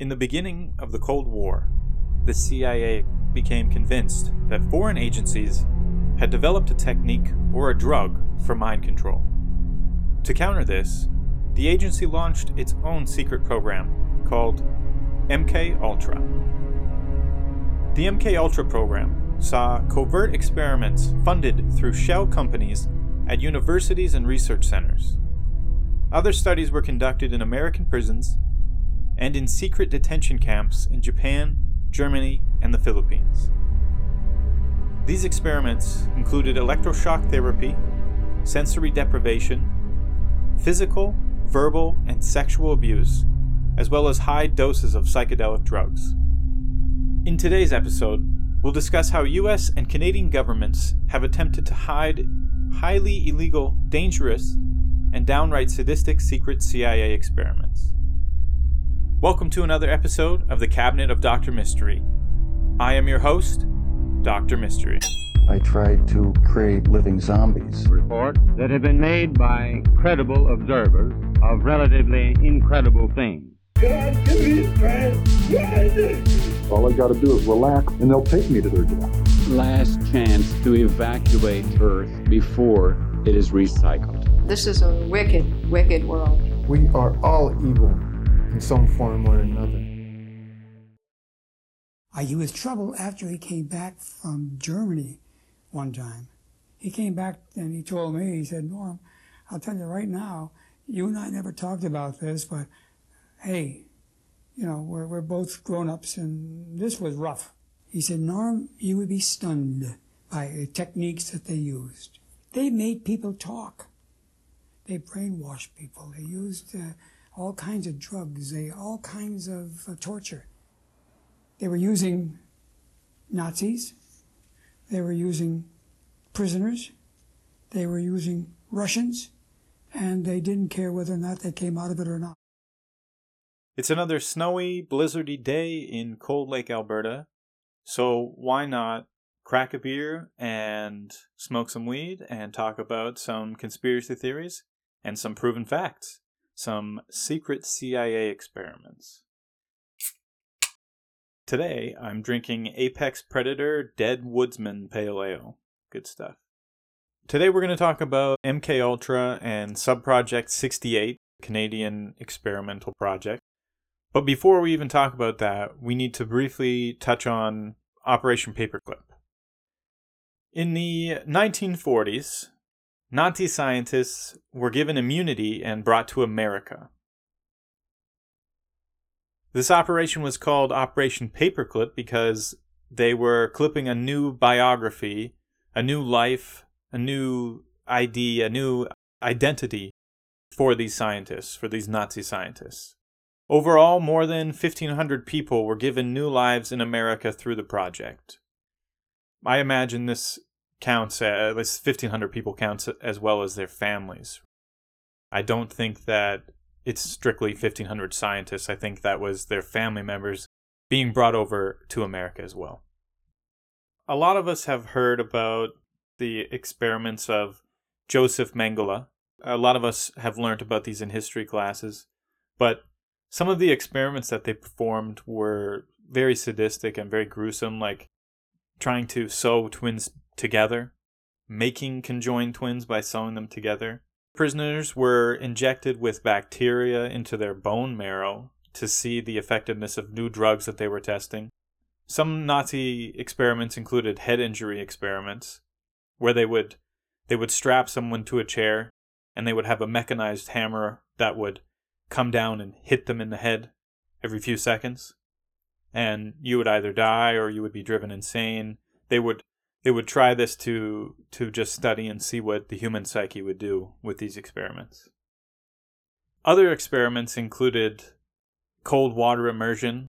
In the beginning of the Cold War, the CIA became convinced that foreign agencies had developed a technique or a drug for mind control. To counter this, the agency launched its own secret program called MK Ultra. The MK Ultra program saw covert experiments funded through shell companies at universities and research centers. Other studies were conducted in American prisons and in secret detention camps in Japan, Germany, and the Philippines. These experiments included electroshock therapy, sensory deprivation, physical, verbal, and sexual abuse, as well as high doses of psychedelic drugs. In today's episode, we'll discuss how US and Canadian governments have attempted to hide highly illegal, dangerous, and downright sadistic secret CIA experiments. Welcome to another episode of the Cabinet of Dr. Mystery. I am your host, Dr. Mystery. I tried to create living zombies. Reports that have been made by credible observers of relatively incredible things. All I got to do is relax, and they'll take me to their death. Last chance to evacuate Earth before it is recycled. This is a wicked, wicked world. We are all evil in some form or another. He was trouble after he came back from Germany one time. He came back and he told me, he said, Norm, I'll tell you right now, you and I never talked about this, but hey, you know, we're, we're both grown ups and this was rough. He said, Norm, you would be stunned by the techniques that they used. They made people talk. They brainwashed people. They used uh, all kinds of drugs, they all kinds of uh, torture. They were using Nazis. They were using prisoners. They were using Russians. And they didn't care whether or not they came out of it or not. It's another snowy, blizzardy day in Cold Lake, Alberta. So why not crack a beer and smoke some weed and talk about some conspiracy theories and some proven facts, some secret CIA experiments. Today, I'm drinking Apex Predator Dead Woodsman Pale Ale. Good stuff. Today we're going to talk about MK Ultra and Subproject 68, Canadian experimental project. But before we even talk about that, we need to briefly touch on Operation Paperclip. In the 1940s, Nazi scientists were given immunity and brought to America. This operation was called Operation Paperclip because they were clipping a new biography, a new life, a new ID, a new identity for these scientists, for these Nazi scientists. Overall, more than 1,500 people were given new lives in America through the project. I imagine this counts, at least 1,500 people counts as well as their families. I don't think that it's strictly 1,500 scientists. I think that was their family members being brought over to America as well. A lot of us have heard about the experiments of Joseph Mengele. A lot of us have learned about these in history classes, but some of the experiments that they performed were very sadistic and very gruesome, like trying to sew twins together, making conjoined twins by sewing them together. Prisoners were injected with bacteria into their bone marrow to see the effectiveness of new drugs that they were testing. Some Nazi experiments included head injury experiments, where they would they would strap someone to a chair and they would have a mechanized hammer that would come down and hit them in the head every few seconds and you would either die or you would be driven insane. They would they would try this to to just study and see what the human psyche would do with these experiments. Other experiments included cold water immersion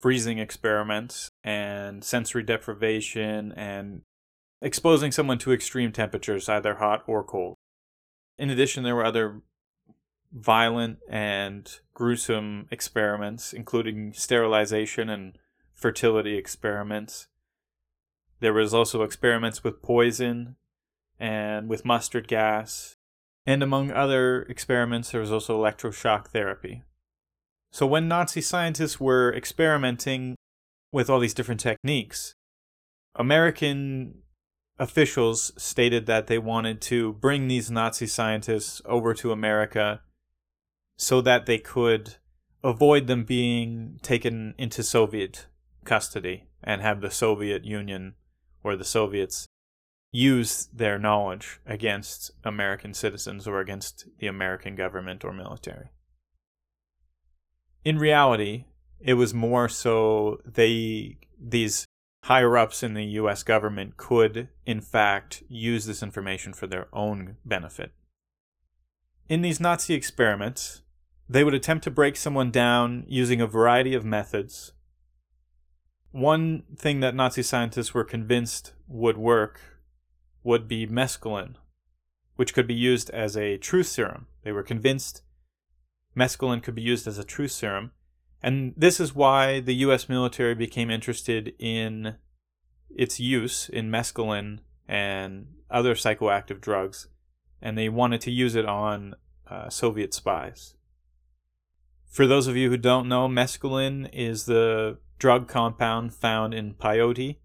freezing experiments and sensory deprivation and exposing someone to extreme temperatures either hot or cold. In addition there were other violent and gruesome experiments, including sterilization and fertility experiments. There was also experiments with poison and with mustard gas. And among other experiments, there was also electroshock therapy. So when Nazi scientists were experimenting with all these different techniques, American officials stated that they wanted to bring these Nazi scientists over to America so that they could avoid them being taken into Soviet custody and have the Soviet Union or the Soviets use their knowledge against American citizens or against the American government or military. In reality, it was more so they these higher ups in the US government could in fact use this information for their own benefit. In these Nazi experiments, they would attempt to break someone down using a variety of methods. One thing that Nazi scientists were convinced would work would be mescaline, which could be used as a truth serum. They were convinced mescaline could be used as a truth serum. And this is why the US military became interested in its use in mescaline and other psychoactive drugs, and they wanted to use it on uh, Soviet spies. For those of you who don't know, mescaline is the drug compound found in peyote,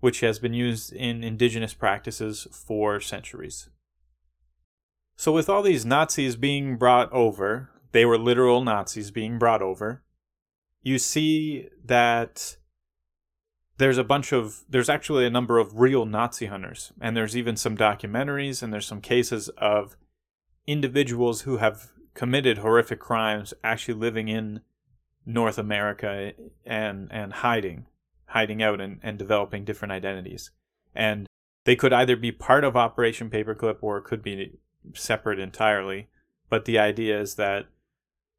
which has been used in indigenous practices for centuries. So, with all these Nazis being brought over, they were literal Nazis being brought over, you see that there's a bunch of there's actually a number of real Nazi hunters, and there's even some documentaries and there's some cases of individuals who have committed horrific crimes actually living in North America and and hiding hiding out and, and developing different identities. And they could either be part of Operation Paperclip or could be separate entirely. But the idea is that,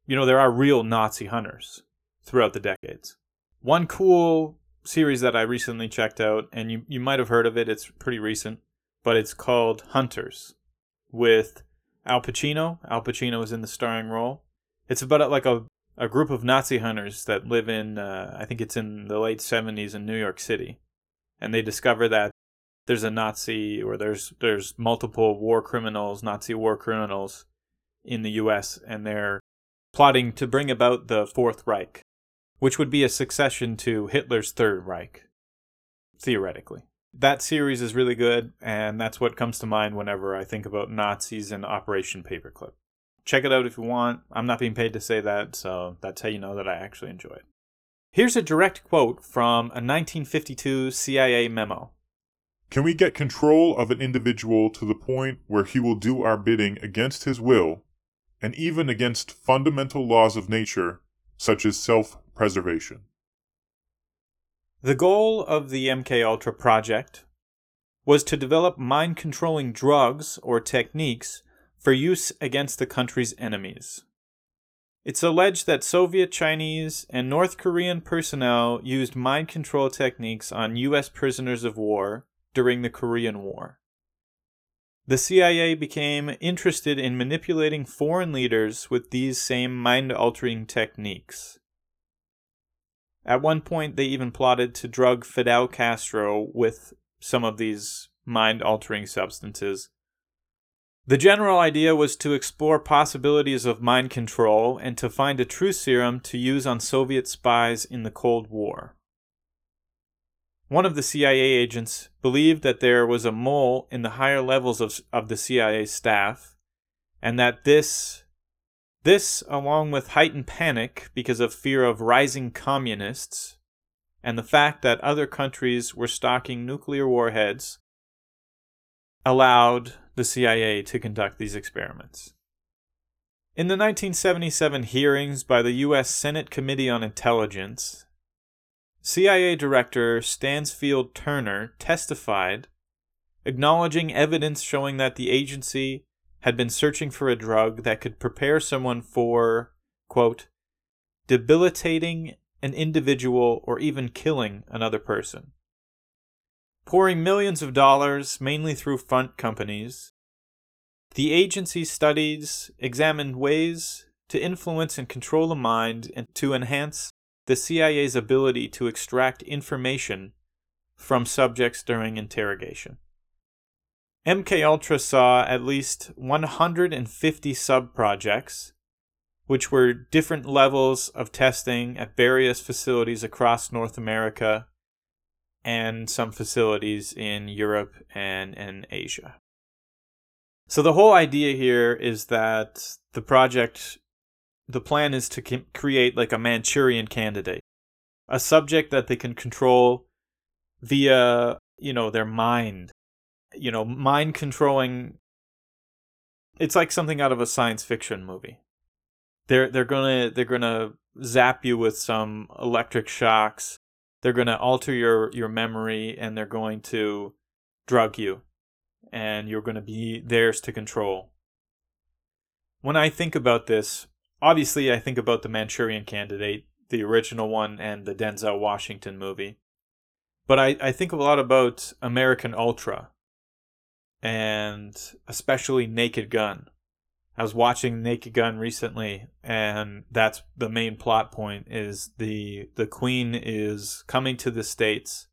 you know, there are real Nazi hunters throughout the decades. One cool series that I recently checked out, and you, you might have heard of it, it's pretty recent, but it's called Hunters with Al Pacino. Al Pacino is in the starring role. It's about like a a group of Nazi hunters that live in, uh, I think it's in the late 70s in New York City. And they discover that there's a Nazi or there's there's multiple war criminals, Nazi war criminals in the US and they're plotting to bring about the Fourth Reich, which would be a succession to Hitler's Third Reich theoretically. That series is really good and that's what comes to mind whenever I think about Nazis and Operation Paperclip check it out if you want. I'm not being paid to say that, so that's how you know that I actually enjoy it. Here's a direct quote from a 1952 CIA memo. Can we get control of an individual to the point where he will do our bidding against his will, and even against fundamental laws of nature, such as self preservation? The goal of the MK Ultra project was to develop mind controlling drugs or techniques for use against the country's enemies. It's alleged that Soviet, Chinese, and North Korean personnel used mind control techniques on U.S. prisoners of war during the Korean War. The CIA became interested in manipulating foreign leaders with these same mind altering techniques. At one point, they even plotted to drug Fidel Castro with some of these mind altering substances the general idea was to explore possibilities of mind control and to find a true serum to use on Soviet spies in the Cold War. One of the CIA agents believed that there was a mole in the higher levels of, of the CIA staff, and that this, this, along with heightened panic because of fear of rising communists, and the fact that other countries were stocking nuclear warheads, allowed the CIA to conduct these experiments. In the 1977 hearings by the U.S. Senate Committee on Intelligence, CIA Director Stansfield Turner testified, acknowledging evidence showing that the agency had been searching for a drug that could prepare someone for, quote, debilitating an individual or even killing another person pouring millions of dollars, mainly through front companies. The agency's studies examined ways to influence and control the mind and to enhance the CIA's ability to extract information from subjects during interrogation. MK Ultra saw at least 150 sub-projects, which were different levels of testing at various facilities across North America and some facilities in Europe and in Asia. So the whole idea here is that the project, the plan is to create like a Manchurian candidate, a subject that they can control via, you know, their mind, you know, mind controlling. It's like something out of a science fiction movie. They're they're gonna they're gonna zap you with some electric shocks they're to alter your your memory and they're going to drug you and you're to be theirs to control when i think about this obviously i think about the manchurian candidate the original one and the denzel washington movie but i, I think a lot about american ultra and especially naked gun I was watching Naked Gun recently, and that's the main plot point: is the the Queen is coming to the states,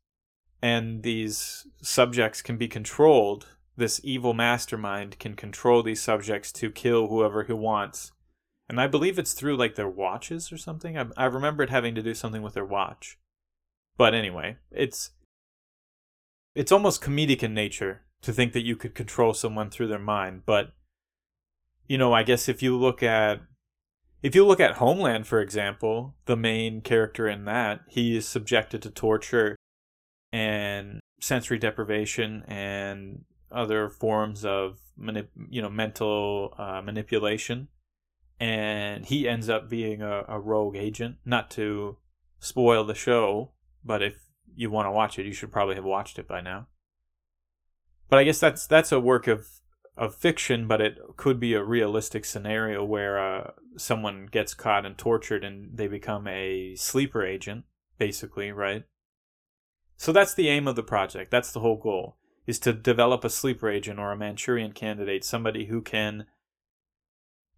and these subjects can be controlled. This evil mastermind can control these subjects to kill whoever he wants, and I believe it's through like their watches or something. I I remember it having to do something with their watch, but anyway, it's it's almost comedic in nature to think that you could control someone through their mind, but you know, I guess if you look at if you look at Homeland, for example, the main character in that, he is subjected to torture and sensory deprivation and other forms of manip- you know mental uh, manipulation, and he ends up being a, a rogue agent. Not to spoil the show, but if you want to watch it, you should probably have watched it by now. But I guess that's that's a work of of fiction, but it could be a realistic scenario where uh, someone gets caught and tortured and they become a sleeper agent, basically, right? So that's the aim of the project. That's the whole goal is to develop a sleeper agent or a Manchurian candidate, somebody who can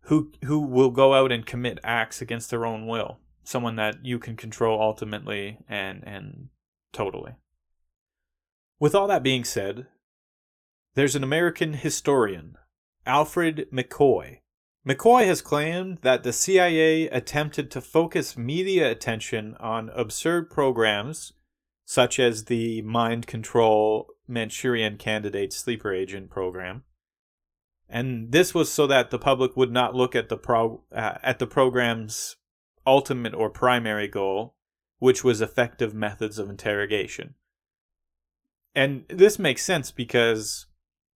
who who will go out and commit acts against their own will, someone that you can control ultimately and and totally. With all that being said, there's an American historian, Alfred McCoy. McCoy has claimed that the CIA attempted to focus media attention on absurd programs such as the mind control Manchurian candidate sleeper agent program. And this was so that the public would not look at the pro- uh, at the program's ultimate or primary goal, which was effective methods of interrogation. And this makes sense because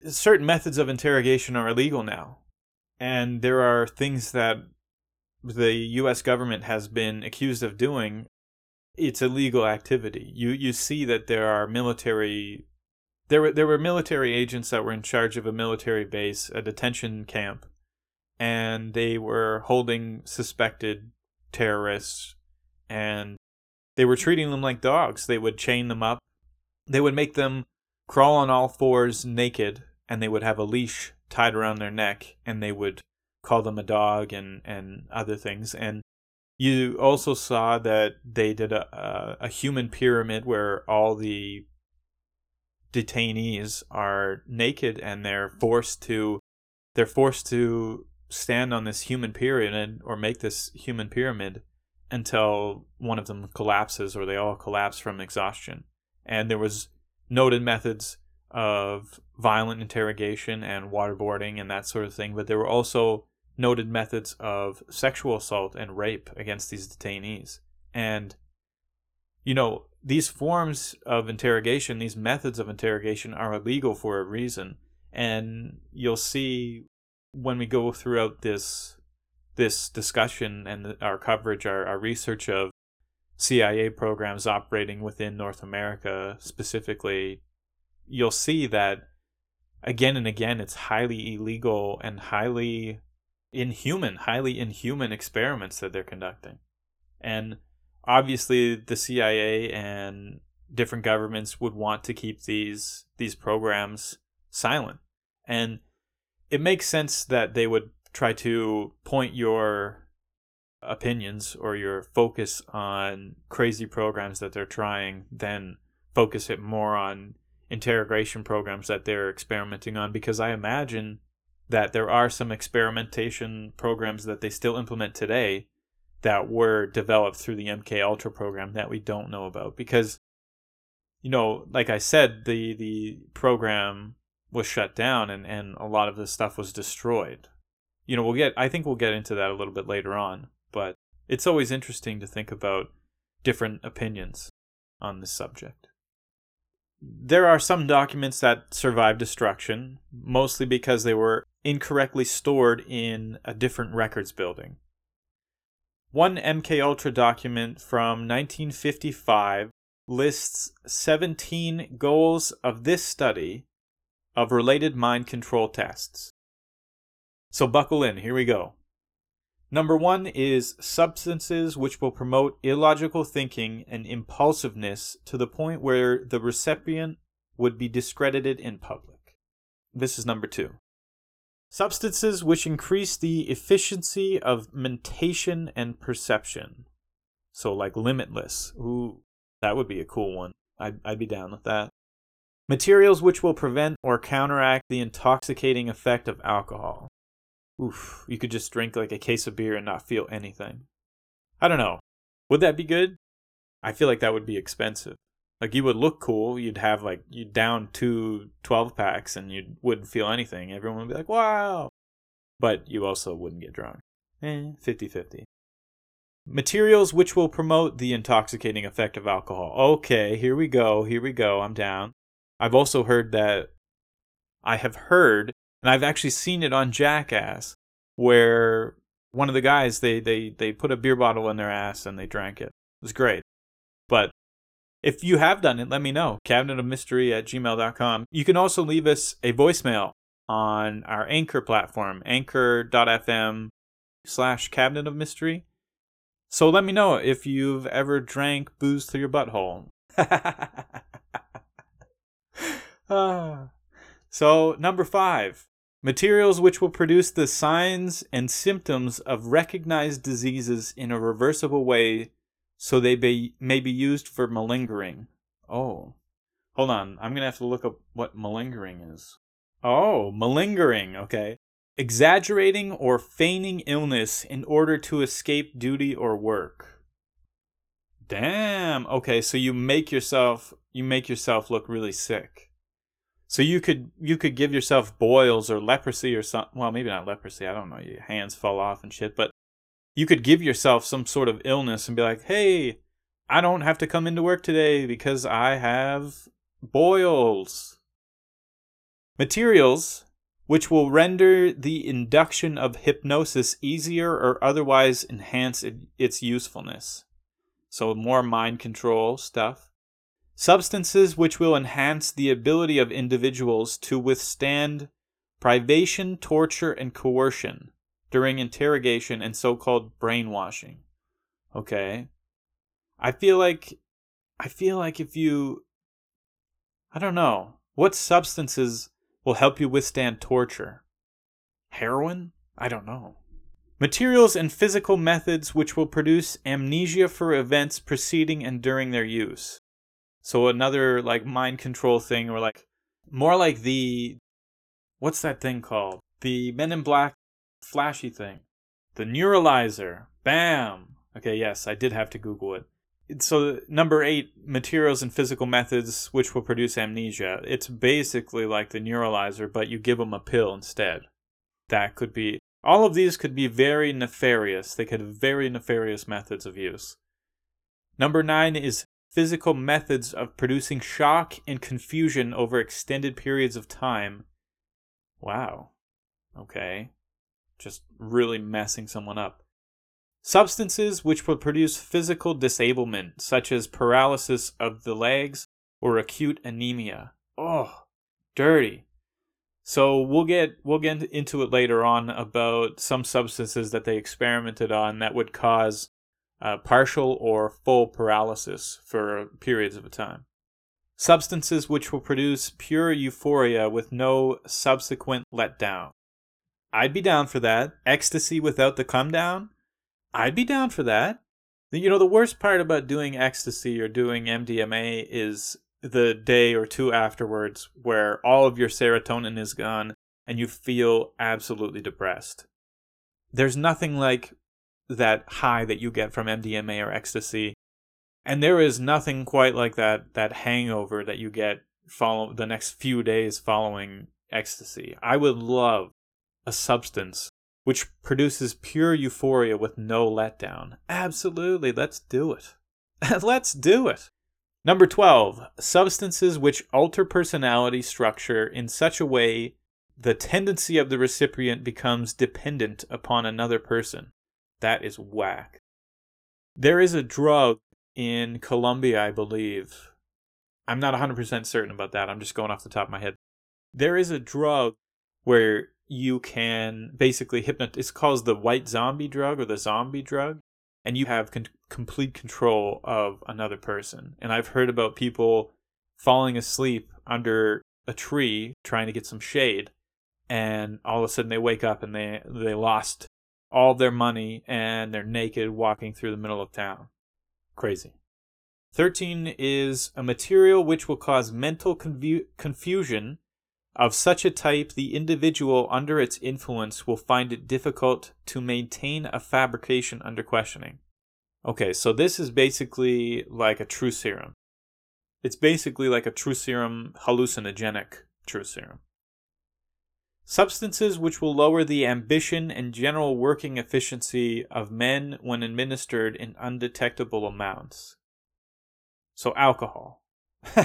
certain methods of interrogation are illegal now. And there are things that the US government has been accused of doing. It's illegal activity. You you see that there are military there were there were military agents that were in charge of a military base, a detention camp, and they were holding suspected terrorists and they were treating them like dogs. They would chain them up. They would make them crawl on all fours naked and they would have a leash tied around their neck and they would call them a dog and, and other things. And you also saw that they did a, a, a human pyramid where all the detainees are naked and they're forced to they're forced to stand on this human pyramid or make this human pyramid until one of them collapses or they all collapse from exhaustion. And there was noted methods of violent interrogation and waterboarding and that sort of thing, but there were also noted methods of sexual assault and rape against these detainees. And, you know, these forms of interrogation, these methods of interrogation are illegal for a reason. And you'll see when we go throughout this this discussion and our coverage, our, our research of CIA programs operating within North America, specifically you'll see that again and again it's highly illegal and highly inhuman, highly inhuman experiments that they're conducting. And obviously the CIA and different governments would want to keep these these programs silent. And it makes sense that they would try to point your opinions or your focus on crazy programs that they're trying, then focus it more on interrogation programs that they're experimenting on because I imagine that there are some experimentation programs that they still implement today that were developed through the MK Ultra program that we don't know about because you know, like I said, the the program was shut down and and a lot of the stuff was destroyed. You know, we'll get I think we'll get into that a little bit later on, but it's always interesting to think about different opinions on this subject. There are some documents that survive destruction, mostly because they were incorrectly stored in a different records building. One MK Ultra document from 1955 lists 17 goals of this study of related mind control tests. So buckle in, here we go. Number one is substances which will promote illogical thinking and impulsiveness to the point where the recipient would be discredited in public. This is number two. Substances which increase the efficiency of mentation and perception. So, like limitless. Ooh, that would be a cool one. I'd, I'd be down with that. Materials which will prevent or counteract the intoxicating effect of alcohol. Oof, you could just drink like a case of beer and not feel anything. I don't know. Would that be good? I feel like that would be expensive. Like you would look cool, you'd have like you'd down two 12 packs and you wouldn't feel anything. Everyone would be like, "Wow." But you also wouldn't get drunk. Eh, 50-50. Materials which will promote the intoxicating effect of alcohol. Okay, here we go. Here we go. I'm down. I've also heard that I have heard and I've actually seen it on Jackass where one of the guys they they they put a beer bottle in their ass and they drank it. It was great. But if you have done it, let me know. Cabinet of Mystery at gmail.com. You can also leave us a voicemail on our Anchor platform, anchor.fm slash cabinet of mystery. So let me know if you've ever drank booze through your butthole. ah. So, number five, materials which will produce the signs and symptoms of recognized diseases in a reversible way so they be, may be used for malingering. Oh. Hold on, I'm going to have to look up what malingering is. Oh, malingering, okay. Exaggerating or feigning illness in order to escape duty or work. Damn. Okay, so you make yourself you make yourself look really sick. So you could you could give yourself boils or leprosy or something. Well, maybe not leprosy. I don't know. Your hands fall off and shit. But you could give yourself some sort of illness and be like, "Hey, I don't have to come into work today because I have boils." Materials which will render the induction of hypnosis easier or otherwise enhance it, its usefulness. So more mind control stuff substances which will enhance the ability of individuals to withstand privation, torture, and coercion during interrogation and so called brainwashing. Okay. I feel like I feel like if you I don't know, what substances will help you withstand torture? Heroin? I don't know. Materials and physical methods which will produce amnesia for events preceding and during their use. So another like mind control thing, or like more like the what's that thing called? The Men in Black flashy thing, the neuralizer. Bam. Okay, yes, I did have to Google it. So number eight, materials and physical methods which will produce amnesia. It's basically like the neuralizer, but you give them a pill instead. That could be. All of these could be very nefarious. They could have very nefarious methods of use. Number nine is physical methods of producing shock and confusion over extended periods of time. Wow. Okay. Just really messing someone up. Substances which will produce physical disablement, such as paralysis of the legs or acute anemia. Oh, dirty. So we'll get we'll get into it later on about some substances that they experimented on that would cause uh, partial or full paralysis for periods of a time. Substances which will produce pure euphoria with no subsequent letdown. I'd be down for that. Ecstasy without the come down? I'd be down for that. You know, the worst part about doing ecstasy or doing MDMA is the day or two afterwards where all of your serotonin is gone and you feel absolutely depressed. There's nothing like that high that you get from MDMA or ecstasy. And there is nothing quite like that that hangover that you get follow the next few days following ecstasy. I would love a substance which produces pure euphoria with no letdown. Absolutely, let's do it. let's do it. Number 12, substances which alter personality structure in such a way the tendency of the recipient becomes dependent upon another person. That is whack. There is a drug in Colombia, I believe. I'm not 100% certain about that. I'm just going off the top of my head. There is a drug where you can basically hypnotize. It's called the white zombie drug or the zombie drug. And you have con- complete control of another person. And I've heard about people falling asleep under a tree trying to get some shade. And all of a sudden they wake up and they, they lost all their money and they're naked walking through the middle of town. Crazy. 13 is a material which will cause mental confu- confusion of such a type the individual under its influence will find it difficult to maintain a fabrication under questioning. Okay, so this is basically like a true serum. It's basically like a true serum hallucinogenic true serum. Substances which will lower the ambition and general working efficiency of men when administered in undetectable amounts. So, alcohol.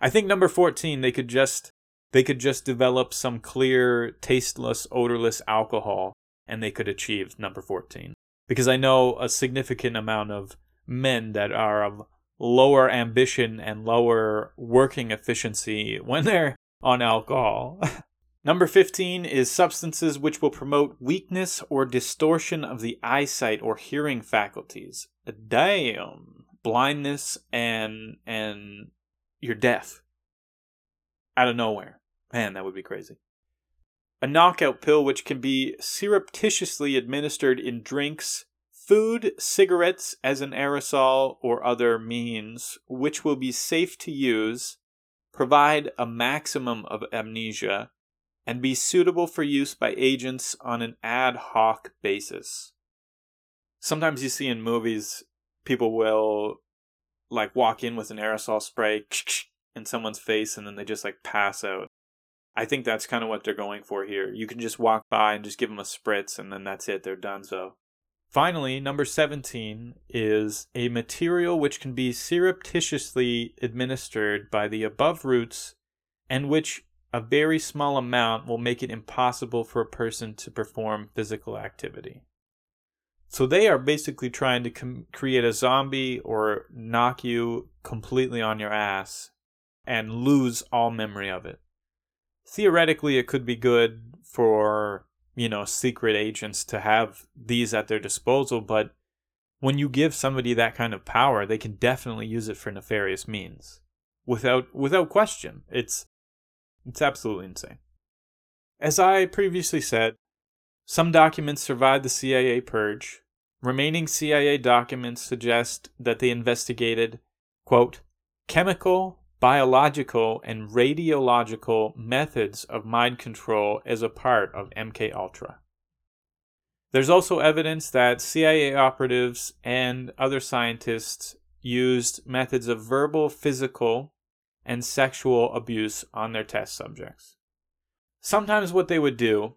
I think number 14 they could just they could just develop some clear, tasteless, odorless alcohol and they could achieve number 14. Because I know a significant amount of men that are of lower ambition and lower working efficiency when they're on alcohol. Number 15 is substances which will promote weakness or distortion of the eyesight or hearing faculties. Damn. Blindness and and you're deaf. Out of nowhere. Man, that would be crazy. A knockout pill which can be surreptitiously administered in drinks, food, cigarettes as an aerosol, or other means, which will be safe to use, provide a maximum of amnesia, and be suitable for use by agents on an ad hoc basis. Sometimes you see in movies, people will like walk in with an aerosol spray in someone's face and then they just like pass out. I think that's kind of what they're going for here. You can just walk by and just give them a spritz and then that's it, they're done so. Finally, number 17 is a material which can be surreptitiously administered by the above routes and which a very small amount will make it impossible for a person to perform physical activity. So they are basically trying to com- create a zombie or knock you completely on your ass and lose all memory of it. Theoretically, it could be good for, you know, secret agents to have these at their disposal, but when you give somebody that kind of power, they can definitely use it for nefarious means. Without without question. It's it's absolutely insane. As I previously said, some documents survived the CIA purge. Remaining CIA documents suggest that they investigated, quote, chemical, biological, and radiological methods of mind control as a part of MK Ultra. There's also evidence that CIA operatives and other scientists used methods of verbal, physical, and sexual abuse on their test subjects. Sometimes what they would do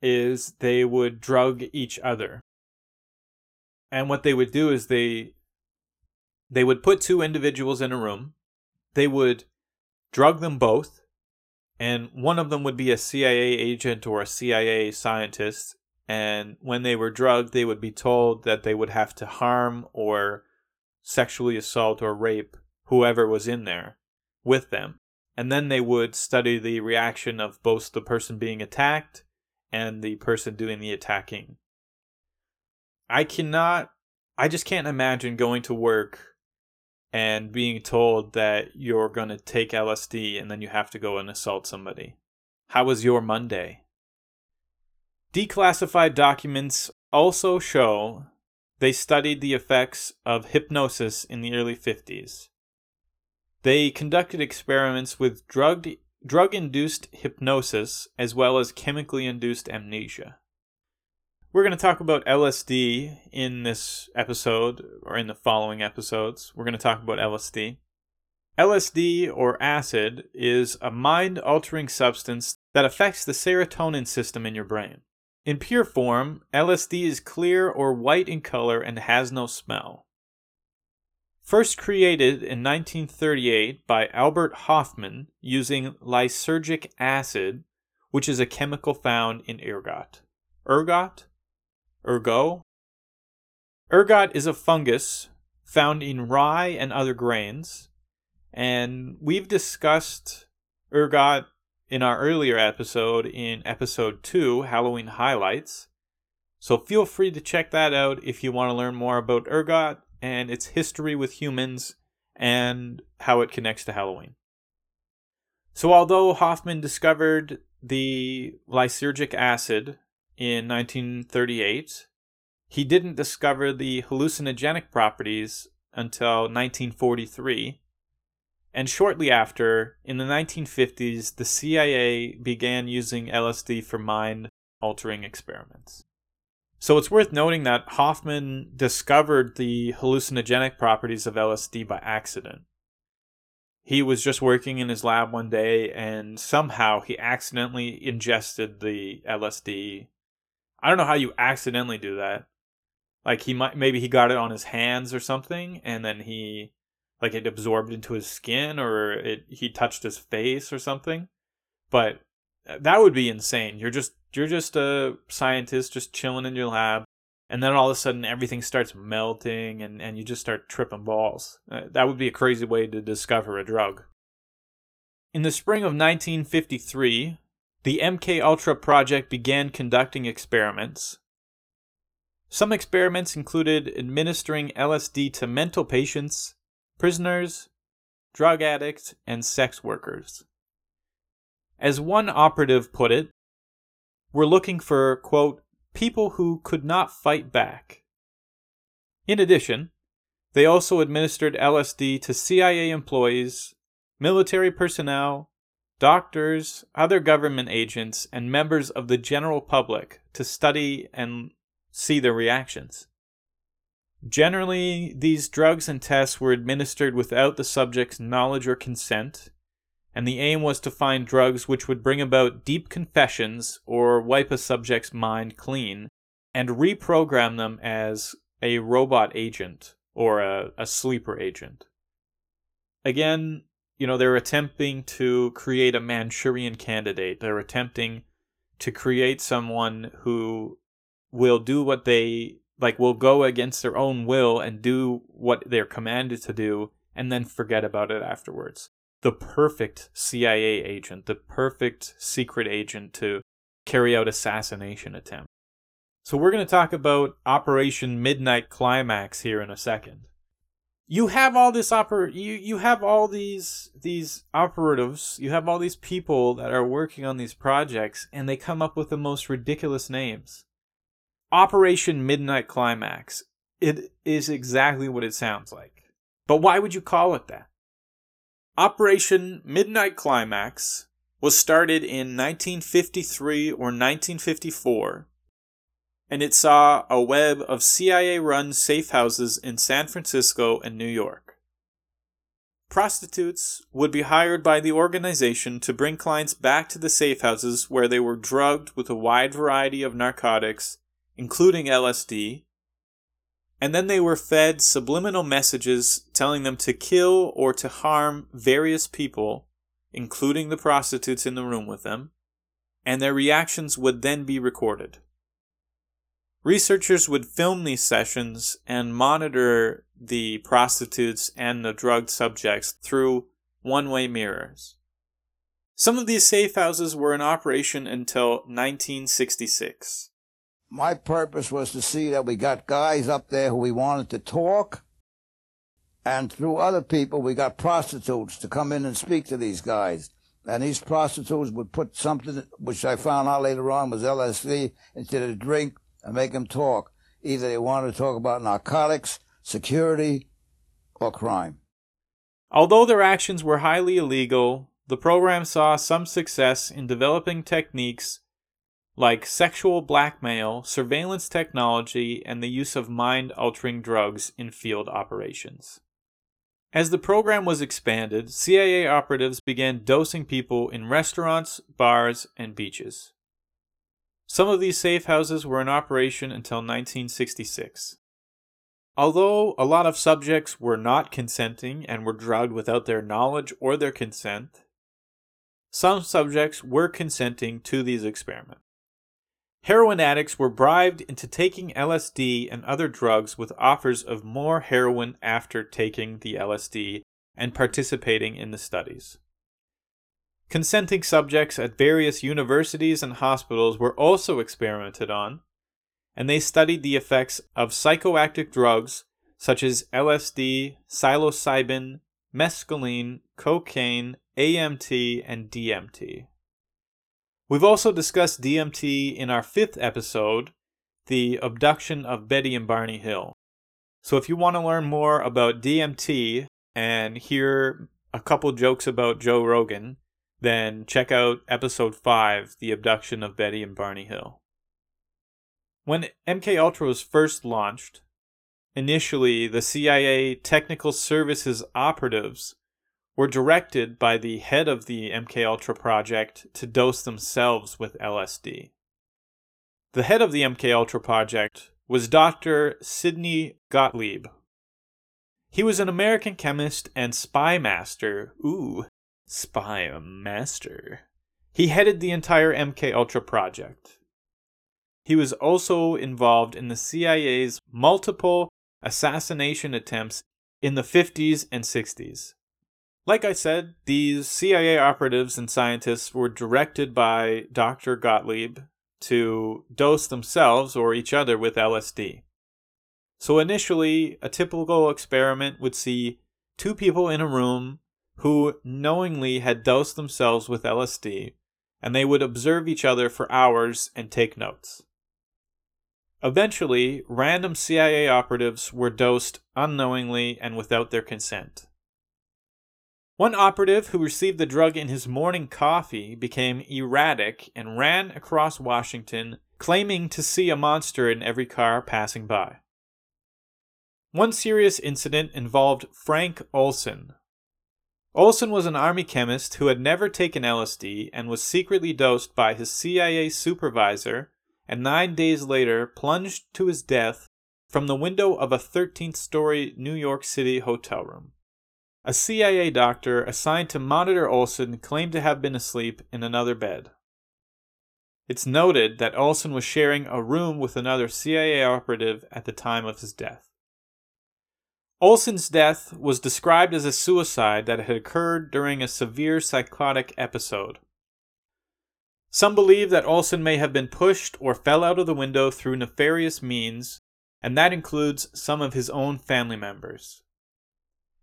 is they would drug each other. And what they would do is they they would put two individuals in a room. They would drug them both, and one of them would be a CIA agent or a CIA scientist. And when they were drugged, they would be told that they would have to harm or sexually assault or rape whoever was in there with them. And then they would study the reaction of both the person being attacked and the person doing the attacking. I cannot, I just can't imagine going to work and being told that you're going to take LSD and then you have to go and assault somebody. How was your Monday? Declassified documents also show they studied the effects of hypnosis in the early 50s. They conducted experiments with drug induced hypnosis as well as chemically induced amnesia. We're going to talk about LSD in this episode or in the following episodes. We're going to talk about LSD. LSD or acid is a mind altering substance that affects the serotonin system in your brain. In pure form, LSD is clear or white in color and has no smell. First created in 1938 by Albert Hofmann using lysergic acid, which is a chemical found in ergot. Ergot? Ergo? Ergot is a fungus found in rye and other grains, and we've discussed ergot in our earlier episode in episode 2, Halloween Highlights. So feel free to check that out if you want to learn more about ergot and its history with humans and how it connects to Halloween. So, although Hofmann discovered the lysergic acid in 1938, he didn't discover the hallucinogenic properties until 1943. And shortly after, in the 1950s, the CIA began using LSD for mind altering experiments. So it's worth noting that Hofmann discovered the hallucinogenic properties of LSD by accident. He was just working in his lab one day and somehow he accidentally ingested the LSD. I don't know how you accidentally do that. Like he might maybe he got it on his hands or something and then he like it absorbed into his skin or it he touched his face or something. But that would be insane. You're just you're just a scientist just chilling in your lab and then all of a sudden everything starts melting and, and you just start tripping balls. Uh, that would be a crazy way to discover a drug. In the spring of 1953, the MK Ultra project began conducting experiments. Some experiments included administering LSD to mental patients, prisoners, drug addicts, and sex workers. As one operative put it, we're looking for, quote, people who could not fight back. In addition, they also administered LSD to CIA employees, military personnel, doctors, other government agents, and members of the general public to study and see their reactions. Generally, these drugs and tests were administered without the subject's knowledge or consent, and the aim was to find drugs which would bring about deep confessions or wipe a subject's mind clean and reprogram them as a robot agent or a, a sleeper agent. Again, you know, they're attempting to create a Manchurian candidate. They're attempting to create someone who will do what they like will go against their own will and do what they're commanded to do and then forget about it afterwards the perfect CIA agent, the perfect secret agent to carry out assassination attempt. So we're going to talk about Operation Midnight Climax here in a second. You have all this oper you you have all these these operatives, you have all these people that are working on these projects and they come up with the most ridiculous names. Operation Midnight Climax. It is exactly what it sounds like. But why would you call it that? Operation Midnight Climax was started in 1953 or 1954, and it saw a web of CIA run safe houses in San Francisco and New York. Prostitutes would be hired by the organization to bring clients back to the safe houses where they were drugged with a wide variety of narcotics, including LSD, and then they were fed subliminal messages telling them to kill or to harm various people, including the prostitutes in the room with them, and their reactions would then be recorded. Researchers would film these sessions and monitor the prostitutes and the drugged subjects through one way mirrors. Some of these safe houses were in operation until 1966 my purpose was to see that we got guys up there who we wanted to talk, and through other people, we got prostitutes to come in and speak to these guys. And these prostitutes would put something, which I found out later on was LSD, into the drink and make them talk. Either they wanted to talk about narcotics, security, or crime. Although their actions were highly illegal, the program saw some success in developing techniques like sexual blackmail, surveillance technology, and the use of mind altering drugs in field operations. As the program was expanded, CIA operatives began dosing people in restaurants, bars, and beaches. Some of these safe houses were in operation until 1966. Although a lot of subjects were not consenting and were drugged without their knowledge or their consent, some subjects were consenting to these experiments. Heroin addicts were bribed into taking LSD and other drugs with offers of more heroin after taking the LSD and participating in the studies. Consenting subjects at various universities and hospitals were also experimented on, and they studied the effects of psychoactive drugs such as LSD, psilocybin, mescaline, cocaine, AMT, and DMT. We've also discussed DMT in our fifth episode, The Abduction of Betty and Barney Hill. So if you want to learn more about DMT and hear a couple jokes about Joe Rogan, then check out episode 5, The Abduction of Betty and Barney Hill. When MK Ultra was first launched, initially the CIA Technical Services operatives were directed by the head of the MK Ultra project to dose themselves with LSD. The head of the MK Ultra project was Dr. Sidney Gottlieb. He was an American chemist and spy master. Ooh, spy master. He headed the entire MK Ultra project. He was also involved in the CIA's multiple assassination attempts in the 50s and 60s. Like I said, these CIA operatives and scientists were directed by Dr. Gottlieb to dose themselves or each other with LSD. So initially, a typical experiment would see two people in a room who knowingly had dosed themselves with LSD, and they would observe each other for hours and take notes. Eventually, random CIA operatives were dosed unknowingly and without their consent. One operative who received the drug in his morning coffee became erratic and ran across Washington, claiming to see a monster in every car passing by. One serious incident involved Frank Olson. Olson was an army chemist who had never taken LSD and was secretly dosed by his CIA supervisor, and nine days later plunged to his death from the window of a 13th story New York City hotel room. A CIA doctor assigned to monitor Olson claimed to have been asleep in another bed. It's noted that Olson was sharing a room with another CIA operative at the time of his death. Olson's death was described as a suicide that had occurred during a severe psychotic episode. Some believe that Olson may have been pushed or fell out of the window through nefarious means, and that includes some of his own family members.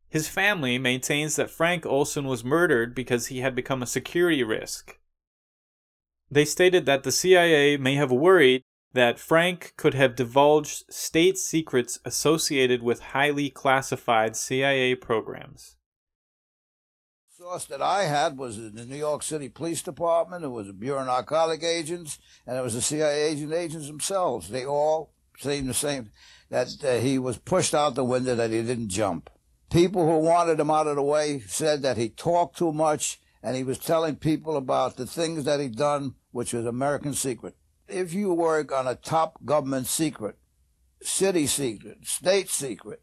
His family maintains that Frank Olson was murdered because he had become a security risk. They stated that the CIA may have worried that Frank could have divulged state secrets associated with highly classified CIA programs. The source that I had was the New York City Police Department, it was the Bureau of Narcotic Agents, and it was the CIA agent agents themselves. They all seemed the same, that uh, he was pushed out the window, that he didn't jump. People who wanted him out of the way said that he talked too much and he was telling people about the things that he'd done, which was American secret. If you work on a top government secret, city secret, state secret,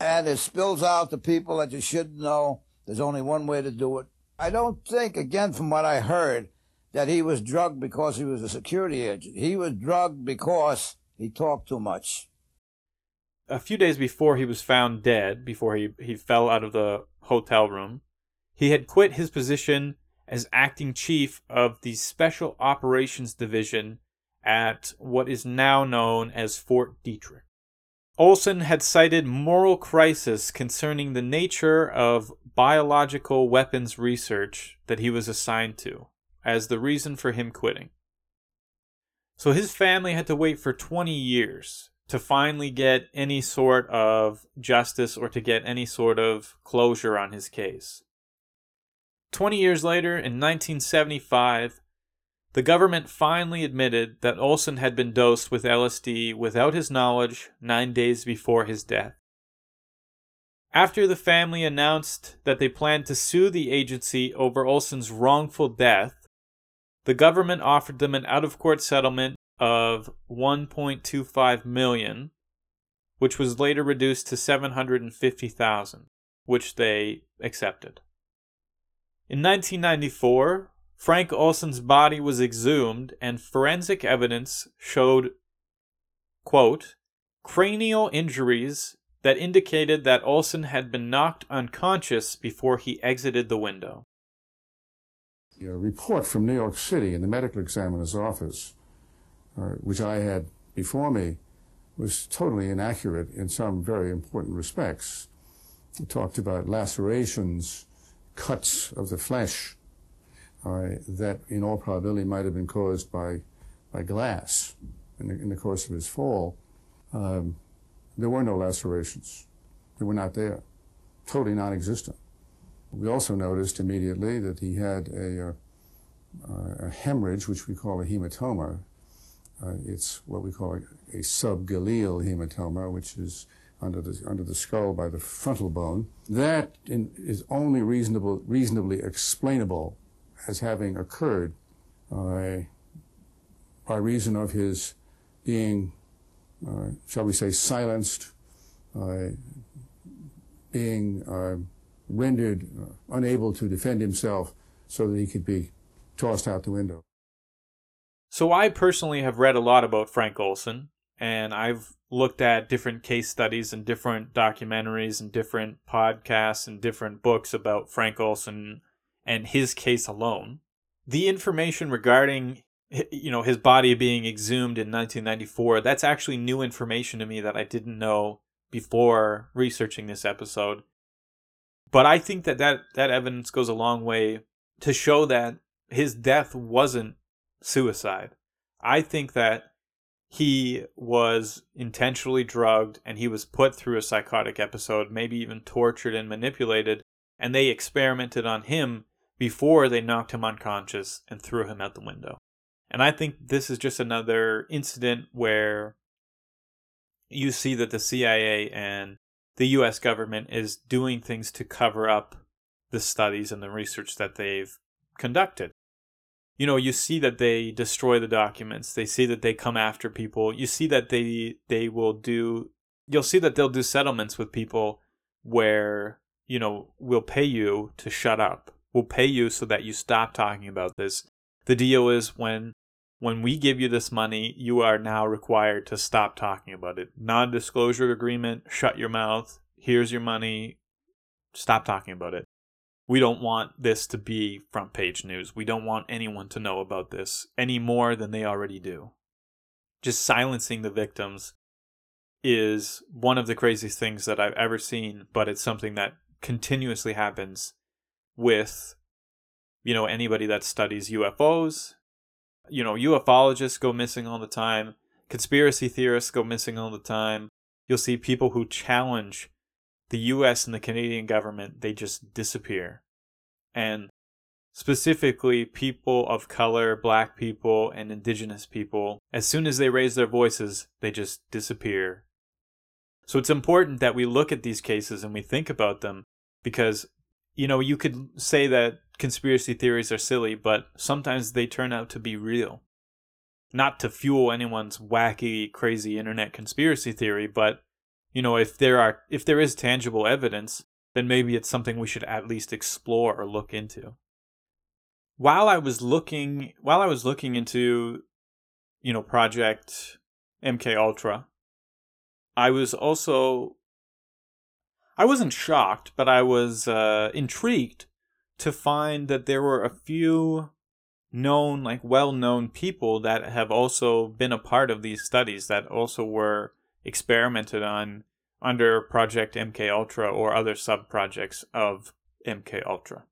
and it spills out to people that you shouldn't know, there's only one way to do it. I don't think, again, from what I heard, that he was drugged because he was a security agent. He was drugged because he talked too much a few days before he was found dead, before he, he fell out of the hotel room, he had quit his position as acting chief of the Special Operations Division at what is now known as Fort Detrick. Olson had cited moral crisis concerning the nature of biological weapons research that he was assigned to as the reason for him quitting. So his family had to wait for 20 years to finally get any sort of justice or to get any sort of closure on his case. 20 years later, in 1975, the government finally admitted that Olson had been dosed with LSD without his knowledge nine days before his death. After the family announced that they planned to sue the agency over Olson's wrongful death, the government offered them an out-of-court settlement of 1.25 million, which was later reduced to 750,000, which they accepted. In 1994, Frank Olson's body was exhumed and forensic evidence showed quote cranial injuries that indicated that Olson had been knocked unconscious before he exited the window. A report from New York City in the medical examiner's office, uh, which I had before me, was totally inaccurate in some very important respects. It talked about lacerations, cuts of the flesh uh, that, in all probability, might have been caused by, by glass in the, in the course of his fall. Um, there were no lacerations. They were not there. Totally non-existent. We also noticed immediately that he had a, uh, a hemorrhage, which we call a hematoma. Uh, it's what we call a, a subgaleal hematoma, which is under the, under the skull by the frontal bone. That in, is only reasonable, reasonably explainable as having occurred uh, by reason of his being uh, shall we say, silenced, uh, being uh, rendered unable to defend himself so that he could be tossed out the window. So I personally have read a lot about Frank Olson, and I've looked at different case studies and different documentaries and different podcasts and different books about Frank Olson and his case alone. The information regarding you know his body being exhumed in 1994 that's actually new information to me that i didn't know before researching this episode but i think that that, that evidence goes a long way to show that his death wasn't suicide i think that he was intentionally drugged and he was put through a psychotic episode maybe even tortured and manipulated and they experimented on him before they knocked him unconscious and threw him out the window and I think this is just another incident where you see that the CIA and the US government is doing things to cover up the studies and the research that they've conducted. You know, you see that they destroy the documents. They see that they come after people. You see that they they will do you'll see that they'll do settlements with people where, you know, we'll pay you to shut up. We'll pay you so that you stop talking about this the deal is when when we give you this money, you are now required to stop talking about it. Non disclosure agreement, shut your mouth, here's your money, stop talking about it. We don't want this to be front page news. We don't want anyone to know about this any more than they already do. Just silencing the victims is one of the craziest things that I've ever seen, but it's something that continuously happens with you know anybody that studies UFOs. You know, ufologists go missing all the time. Conspiracy theorists go missing all the time. You'll see people who challenge the US and the Canadian government, they just disappear. And specifically people of color, black people, and indigenous people, as soon as they raise their voices, they just disappear. So it's important that we look at these cases and we think about them because, you know, you could say that conspiracy theories are silly, but sometimes they turn out to be real. Not to fuel anyone's wacky, crazy internet conspiracy theory, but you know, if there are if there is tangible evidence, then maybe it's something we should at least explore or look into. While I was looking while I was looking into you know, project MK Ultra, I was also I wasn't shocked, but I was uh, intrigued to find that there were a few known, like well known people that have also been a part of these studies that also were experimented on under Project MK Ultra or other sub projects of MK Ultra.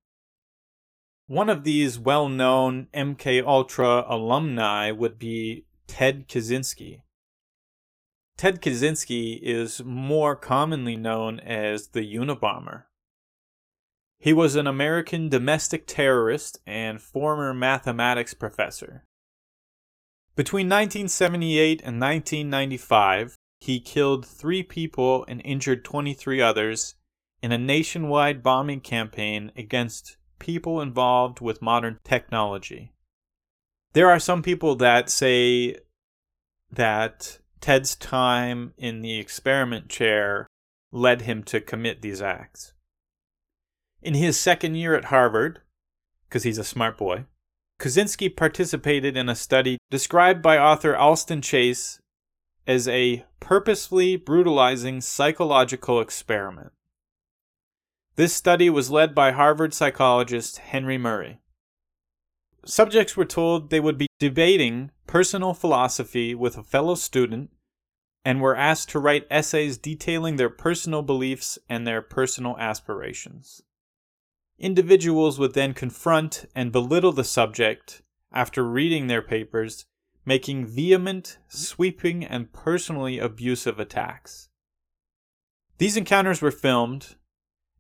One of these well known MK Ultra alumni would be Ted Kaczynski. Ted Kaczynski is more commonly known as the Unabomber. He was an American domestic terrorist and former mathematics professor. Between 1978 and 1995, he killed three people and injured 23 others in a nationwide bombing campaign against people involved with modern technology. There are some people that say that Ted's time in the experiment chair led him to commit these acts. In his second year at Harvard, because he's a smart boy, Kaczynski participated in a study described by author Alston Chase as a purposefully brutalizing psychological experiment. This study was led by Harvard psychologist Henry Murray. Subjects were told they would be debating personal philosophy with a fellow student and were asked to write essays detailing their personal beliefs and their personal aspirations. Individuals would then confront and belittle the subject after reading their papers, making vehement, sweeping, and personally abusive attacks. These encounters were filmed,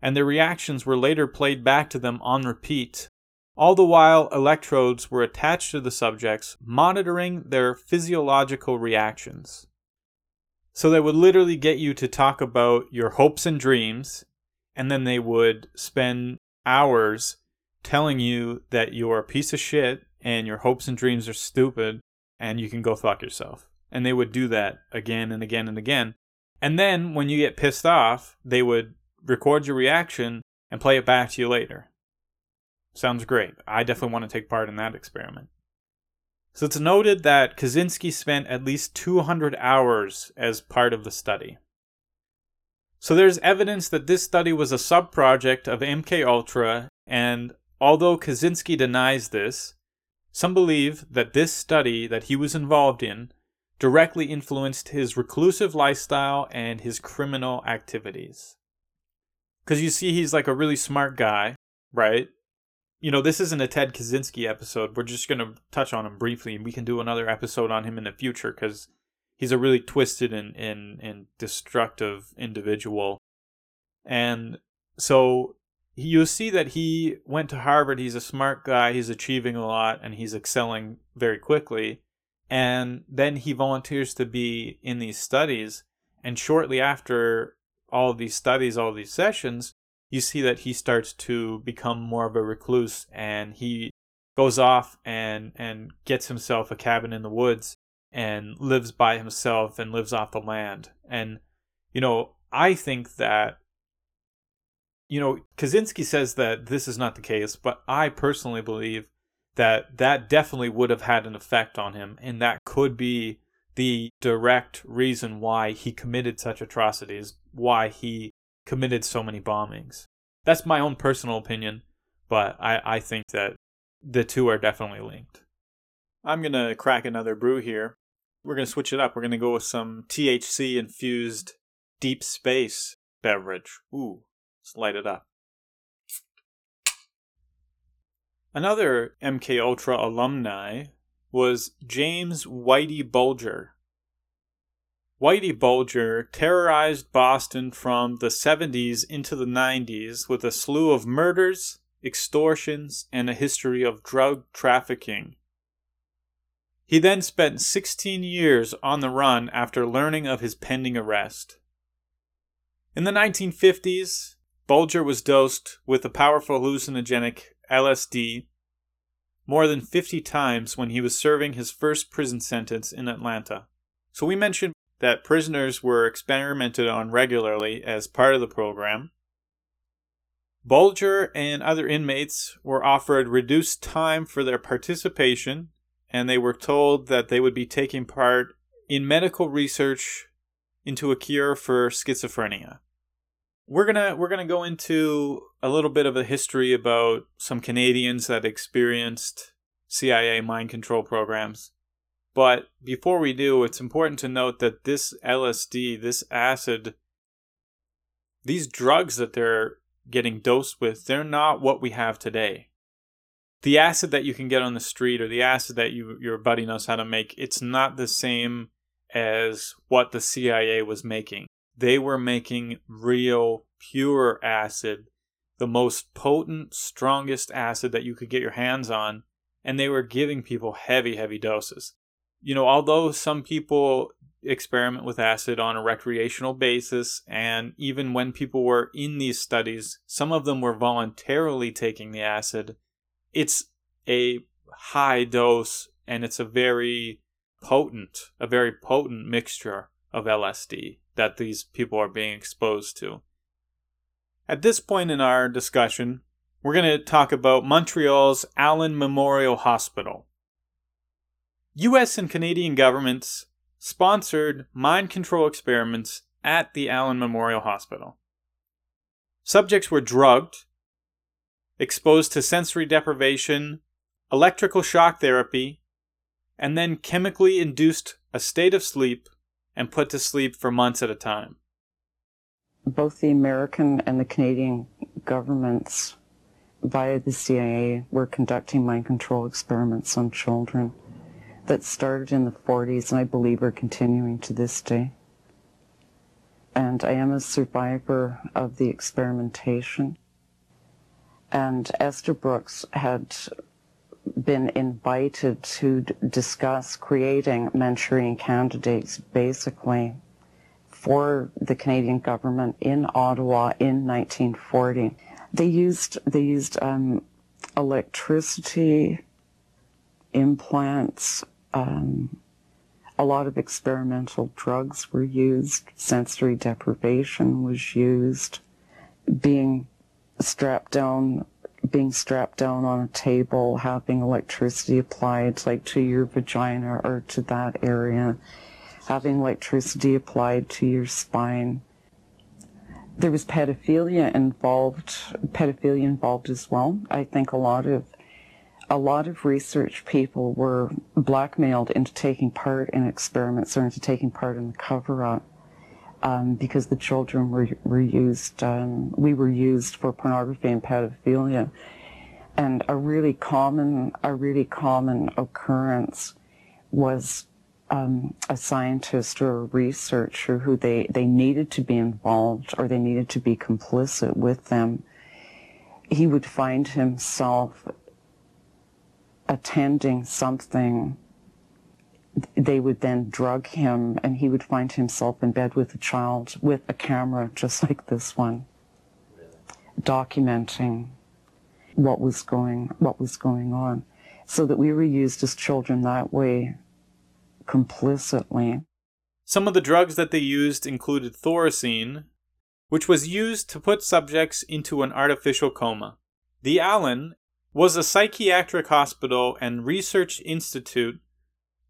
and their reactions were later played back to them on repeat, all the while electrodes were attached to the subjects, monitoring their physiological reactions. So they would literally get you to talk about your hopes and dreams, and then they would spend hours telling you that you're a piece of shit and your hopes and dreams are stupid and you can go fuck yourself. And they would do that again and again and again. And then when you get pissed off, they would record your reaction and play it back to you later. Sounds great. I definitely want to take part in that experiment. So it's noted that Kaczynski spent at least 200 hours as part of the study. So there's evidence that this study was a subproject of MK Ultra, and although Kaczynski denies this, some believe that this study that he was involved in directly influenced his reclusive lifestyle and his criminal activities. Because you see, he's like a really smart guy, right? You know, this isn't a Ted Kaczynski episode. We're just going to touch on him briefly, and we can do another episode on him in the future because he's a really twisted and, and, and destructive individual. And so you see that he went to Harvard. He's a smart guy. He's achieving a lot and he's excelling very quickly. And then he volunteers to be in these studies. And shortly after all these studies, all these sessions, you see that he starts to become more of a recluse and he goes off and, and gets himself a cabin in the woods and lives by himself and lives off the land. And, you know, I think that, you know, Kaczynski says that this is not the case, but I personally believe that that definitely would have had an effect on him, and that could be the direct reason why he committed such atrocities, why he committed so many bombings. That's my own personal opinion, but I, I think that the two are definitely linked. I'm going to crack another brew here we're going to switch it up. We're going to go with some THC infused deep space beverage. Ooh, let's light it up. Another MK Ultra alumni was James Whitey Bulger. Whitey Bulger terrorized Boston from the 70s into the 90s with a slew of murders, extortions, and a history of drug trafficking. He then spent 16 years on the run after learning of his pending arrest. In the 1950s, Bulger was dosed with the powerful hallucinogenic LSD more than 50 times when he was serving his first prison sentence in Atlanta. So we mentioned that prisoners were experimented on regularly as part of the program. Bulger and other inmates were offered reduced time for their participation and they were told that they would be taking part in medical research into a cure for schizophrenia. We're to we're to go into a little bit of a history about some Canadians that experienced CIA mind control programs. But before we do, it's important to note that this LSD, this acid, these drugs that they're getting dosed with, they're not what we have today the acid that you can get on the street or the acid that you your buddy knows how to make, it's not the same as what the CIA was making. They were making real pure acid the most potent, strongest acid that you could get your hands on, and they were giving people heavy, heavy doses. You know, although some people experiment with acid on a recreational basis, and even when people were in these studies, some of them were voluntarily taking the acid, it's a high dose and it's a very potent, a very potent mixture of LSD that these people are being exposed to. At this point in our discussion, we're going to talk about Montreal's Allen Memorial Hospital. US and Canadian governments sponsored mind control experiments at the Allen Memorial Hospital. Subjects were drugged, exposed to sensory deprivation, electrical shock therapy, and then chemically induced a state of sleep and put to sleep for months at a time both the American and the Canadian governments, via the CIA, were conducting mind control experiments on children that started in the 40s and I believe are continuing to this day. And I am a survivor of the experimentation. And Esther Brooks had been invited to discuss creating mentoring candidates basically for the Canadian government in Ottawa in 1940. They used they used um, electricity, implants. Um, a lot of experimental drugs were used. Sensory deprivation was used. Being strapped down, being strapped down on a table, having electricity applied, like to your vagina or to that area having electricity applied to your spine. There was pedophilia involved, pedophilia involved as well. I think a lot of a lot of research people were blackmailed into taking part in experiments or into taking part in the cover-up um, because the children were, were used, um, we were used for pornography and pedophilia. And a really common, a really common occurrence was um, a scientist or a researcher who they, they needed to be involved or they needed to be complicit with them, he would find himself attending something. They would then drug him and he would find himself in bed with a child with a camera just like this one, documenting what was going, what was going on. So that we were used as children that way complicitly. Some of the drugs that they used included thorazine, which was used to put subjects into an artificial coma. The Allen was a psychiatric hospital and research institute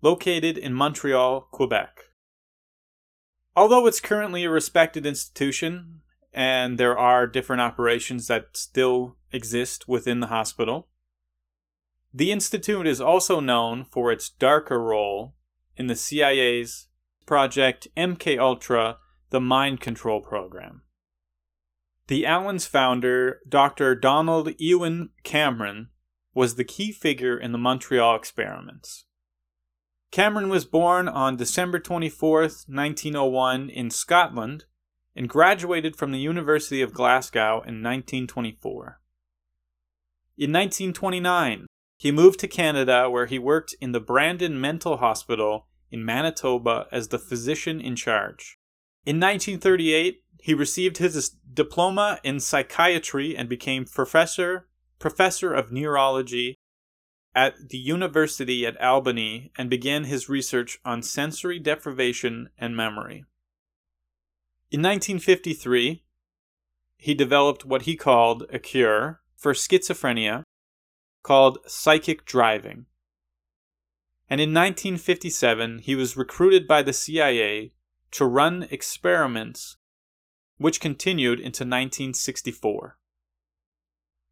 located in Montreal, Quebec. Although it's currently a respected institution, and there are different operations that still exist within the hospital, the Institute is also known for its darker role in the CIA's Project MK Ultra, the mind control program. The Allen's founder, Dr. Donald Ewen Cameron, was the key figure in the Montreal experiments. Cameron was born on December 24, 1901, in Scotland, and graduated from the University of Glasgow in 1924. In 1929, he moved to Canada where he worked in the Brandon Mental Hospital in Manitoba as the physician in charge. In 1938, he received his diploma in psychiatry and became professor professor of neurology at the University at Albany and began his research on sensory deprivation and memory. In 1953, he developed what he called a cure for schizophrenia called psychic driving. And in 1957, he was recruited by the CIA to run experiments which continued into 1964.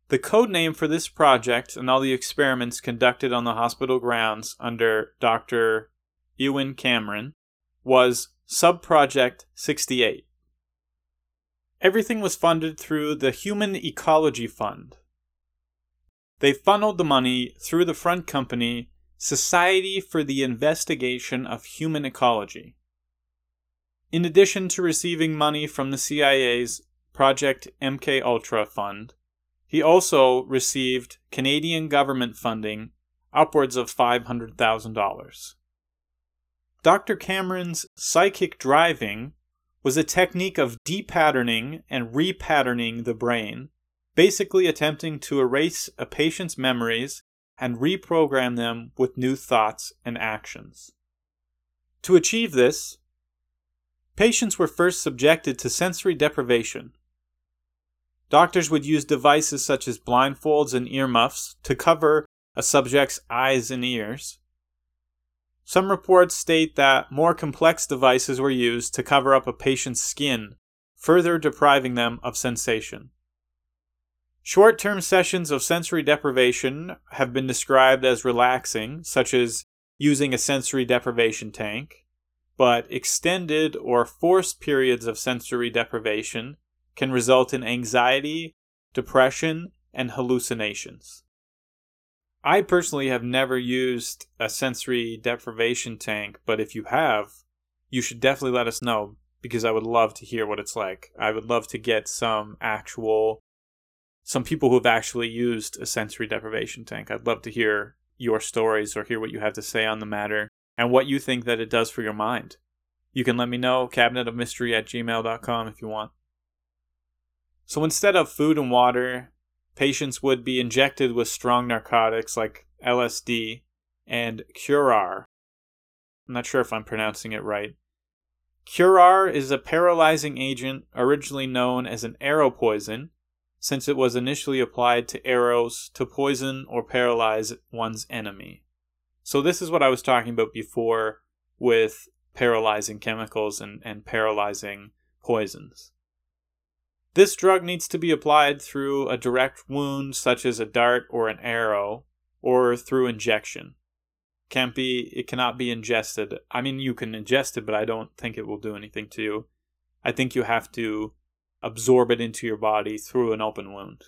The code name for this project and all the experiments conducted on the hospital grounds under Dr. Ewen Cameron was Subproject 68. Everything was funded through the Human Ecology Fund, they funneled the money through the front company, Society for the Investigation of Human Ecology. In addition to receiving money from the CIA's Project MK Ultra fund, He also received Canadian government funding upwards of $500,000. Dr. Cameron's psychic driving was a technique of depatterning and repatterning the brain, basically attempting to erase a patient's memories and reprogram them with new thoughts and actions. To achieve this, patients were first subjected to sensory deprivation. Doctors would use devices such as blindfolds and earmuffs to cover a subject's eyes and ears. Some reports state that more complex devices were used to cover up a patient's skin, further depriving them of sensation. Short term sessions of sensory deprivation have been described as relaxing, such as using a sensory deprivation tank, but extended or forced periods of sensory deprivation can result in anxiety, depression, and hallucinations. I personally have never used a sensory deprivation tank, but if you have, you should definitely let us know because I would love to hear what it's like. I would love to get some actual some people who have actually used a sensory deprivation tank. I'd love to hear your stories or hear what you have to say on the matter and what you think that it does for your mind. You can let me know, cabinetofmystery at gmail.com if you want. So instead of food and water, patients would be injected with strong narcotics like LSD and Curar. I'm not sure if I'm pronouncing it right. Curar is a paralyzing agent originally known as an arrow poison since it was initially applied to arrows to poison or paralyze one's enemy. So, this is what I was talking about before with paralyzing chemicals and, and paralyzing poisons. This drug needs to be applied through a direct wound, such as a dart or an arrow, or through injection. Can't be, it cannot be ingested. I mean, you can ingest it, but I don't think it will do anything to you. I think you have to absorb it into your body through an open wound.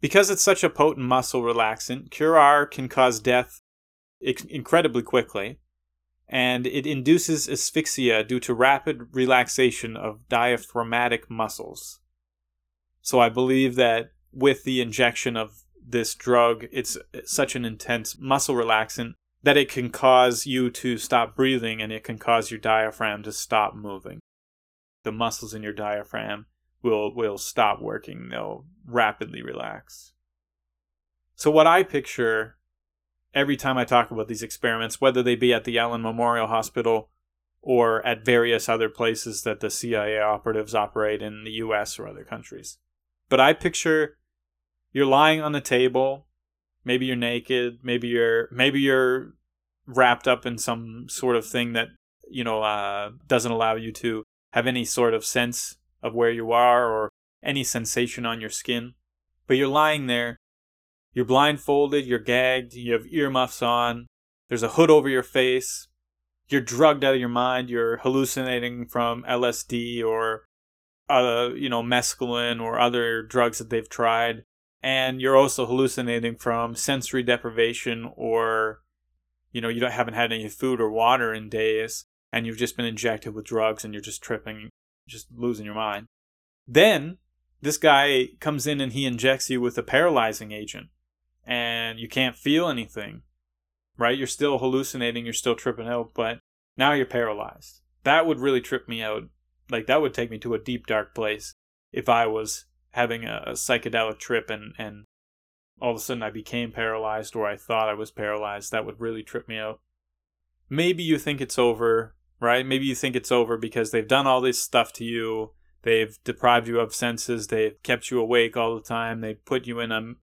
Because it's such a potent muscle relaxant, Curare can cause death incredibly quickly, and it induces asphyxia due to rapid relaxation of diaphragmatic muscles. So I believe that with the injection of this drug, it's such an intense muscle relaxant that it can cause you to stop breathing and it can cause your diaphragm to stop moving the muscles in your diaphragm will will stop working. They'll rapidly relax. So what I picture every time I talk about these experiments, whether they be at the Allen Memorial Hospital or at various other places that the CIA operatives operate in the US or other countries. But I picture you're lying on the table, maybe you're naked, maybe you're maybe you're wrapped up in some sort of thing that you know uh, doesn't allow you to have any sort of sense of where you are or any sensation on your skin. But you're lying there, you're blindfolded, you're gagged, you have earmuffs on, there's a hood over your face, you're drugged out of your mind, you're hallucinating from LSD or uh, you know, mescaline or other drugs that they've tried. And you're also hallucinating from sensory deprivation or, you know, you don't, haven't had any food or water in days and you've just been injected with drugs and you're just tripping, just losing your mind. Then this guy comes in and he injects you with a paralyzing agent and you can't feel anything, right? You're still hallucinating, you're still tripping out, but now you're paralyzed. That would really trip me out. Like, that would take me to a deep, dark place if I was having a, a psychedelic trip and, and all of a sudden I became paralyzed or I thought I was paralyzed. That would really trip me out. Maybe you think it's over right? Maybe you think it's over because they've done all this stuff to you. They've deprived you of senses. They've kept you awake all the time. They put you in a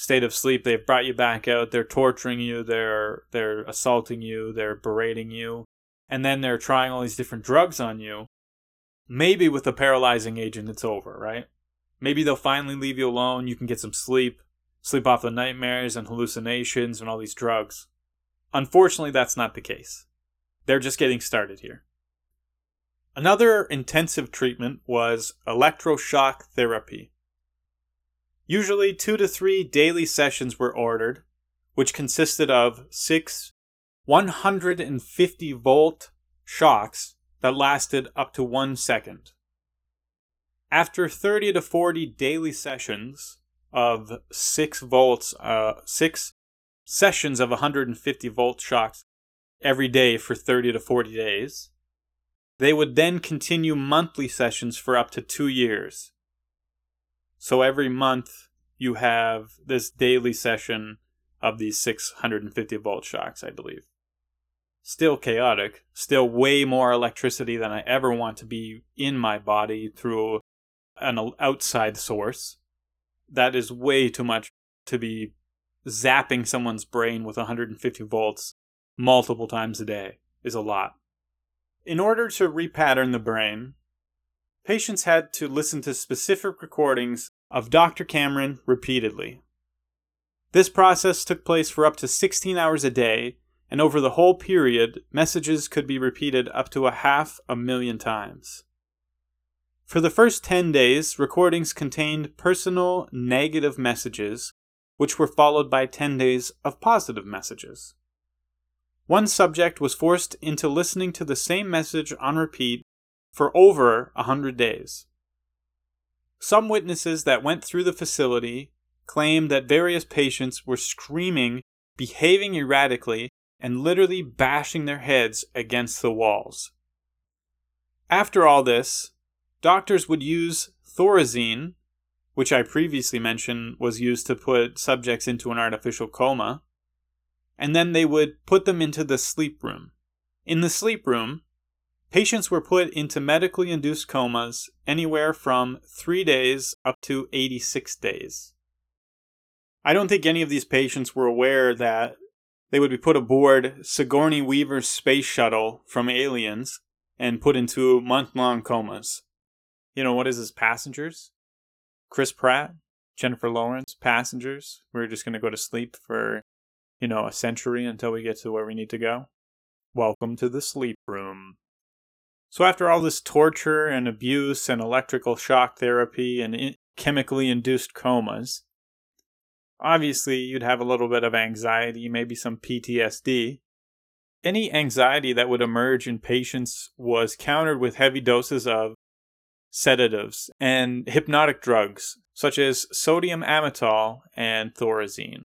state of sleep. They've brought you back out. They're torturing you. They're they're assaulting you. They're berating you, and then they're trying all these different drugs on you. Maybe with a paralyzing agent, it's over, right? Maybe they'll finally leave you alone. You can get some sleep, sleep off the nightmares and hallucinations and all these drugs. Unfortunately, that's not the case. They're just getting started here. Another intensive treatment was electroshock therapy. Usually, two to three daily sessions were ordered, which consisted of six 150 volt shocks that lasted up to one second. After 30 to 40 daily sessions, of six volts, uh, six sessions of 150 volt shocks every day for 30 to 40 days. They would then continue monthly sessions for up to two years. So every month you have this daily session of these 650 volt shocks, I believe. Still chaotic, still way more electricity than I ever want to be in my body through an outside source. That is way too much to be zapping someone's brain with 150 volts multiple times a day is a lot. In order to repattern the brain, patients had to listen to specific recordings of Dr. Cameron repeatedly. This process took place for up to 16 hours a day, and over the whole period, messages could be repeated up to a half a million times. For the first 10 days, recordings contained personal negative messages, which were followed by 10 days of positive messages. One subject was forced into listening to the same message on repeat for over a hundred days. Some witnesses that went through the facility claimed that various patients were screaming, behaving erratically, and literally bashing their heads against the walls. After all this, doctors would use thorazine, which I previously mentioned was used to put subjects into an artificial coma, and then they would put them into the sleep room. In the sleep room, patients were put into medically induced comas anywhere from 3 days up to 86 days. I don't think any of these patients were aware that they would be put aboard Sigourney Weaver's space shuttle from Aliens and put into month long comas. You know, what is this, passengers? Chris Pratt, Jennifer Lawrence, passengers. We're just going to go to sleep for you know, a century until we get to where we need to go. Welcome to the sleep room. So, after all this torture and abuse and electrical shock therapy and in- chemically induced comas, obviously you'd have a little bit of anxiety, maybe some PTSD. Any anxiety that would emerge in patients was countered with heavy doses of sedatives and hypnotic drugs, such as sodium amytal and thorazine.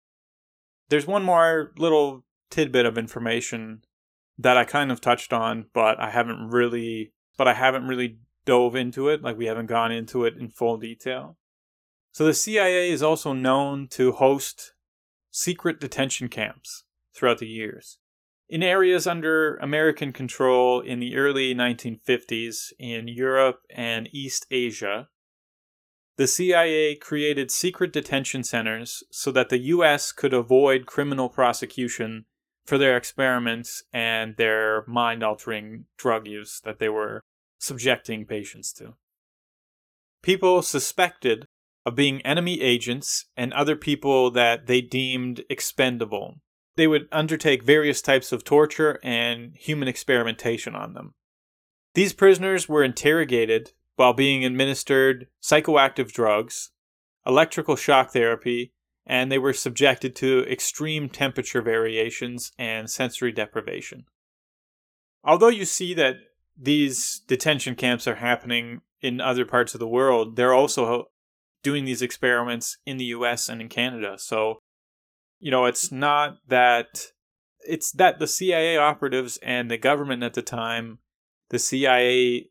There's one more little tidbit of information that I kind of touched on, but I haven't really but I haven't really dove into it, like we haven't gone into it in full detail. So the CIA is also known to host secret detention camps throughout the years. In areas under American control in the early 1950s in Europe and East Asia, the CIA created secret detention centers so that the US could avoid criminal prosecution for their experiments and their mind altering drug use that they were subjecting patients to. People suspected of being enemy agents and other people that they deemed expendable. They would undertake various types of torture and human experimentation on them. These prisoners were interrogated while being administered psychoactive drugs, electrical shock therapy, and they were subjected to extreme temperature variations and sensory deprivation. Although you see that these detention camps are happening in other parts of the world, they're also doing these experiments in the US and in Canada. So, you know, it's not that it's that the CIA operatives and the government at the time, the CIA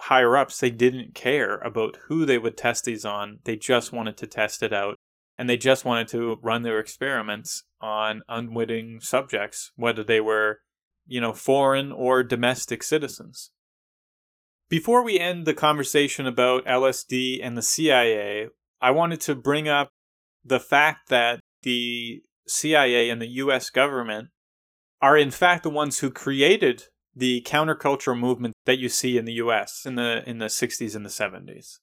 higher ups, they didn't care about who they would test these on. They just wanted to test it out. And they just wanted to run their experiments on unwitting subjects, whether they were, you know, foreign or domestic citizens. Before we end the conversation about LSD and the CIA, I wanted to bring up the fact that the CIA and the US government are in fact the ones who created the countercultural movement that you see in the US in the in the 60s and the 70s.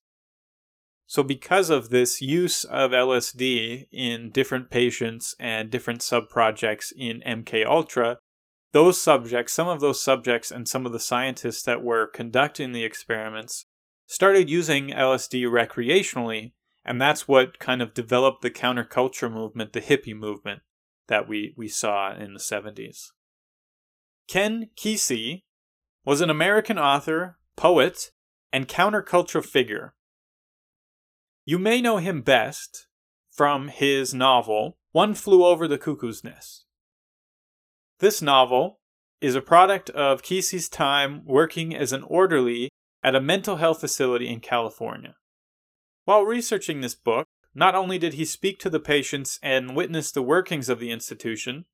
So because of this use of LSD in different patients and different subprojects in MK Ultra, those subjects, some of those subjects and some of the scientists that were conducting the experiments started using LSD recreationally, and that's what kind of developed the counterculture movement, the hippie movement that we, we saw in the 70s. Ken Kesey was an American author, poet, and counterculture figure. You may know him best from his novel, One Flew Over the Cuckoo's Nest. This novel is a product of Kesey's time working as an orderly at a mental health facility in California. While researching this book, not only did he speak to the patients and witness the workings of the institution,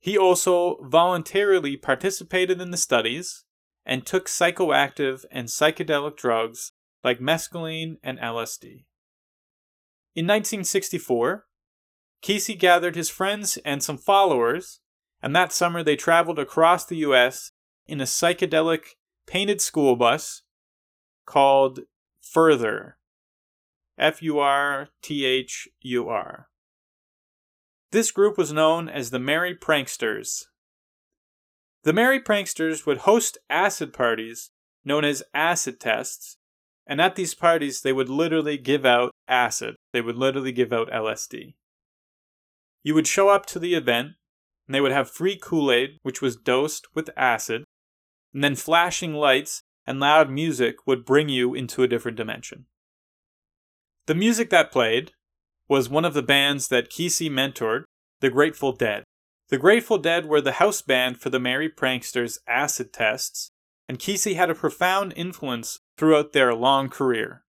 he also voluntarily participated in the studies and took psychoactive and psychedelic drugs like mescaline and LSD. In 1964, Kesey gathered his friends and some followers, and that summer they traveled across the U.S. in a psychedelic painted school bus called Further. F U R T H U R. This group was known as the Merry Pranksters. The Merry Pranksters would host acid parties known as acid tests, and at these parties they would literally give out acid. They would literally give out LSD. You would show up to the event, and they would have free Kool Aid, which was dosed with acid, and then flashing lights and loud music would bring you into a different dimension. The music that played was one of the bands that Kesey mentored, the Grateful Dead. The Grateful Dead were the house band for the Merry Pranksters' acid tests, and Kesey had a profound influence throughout their long career.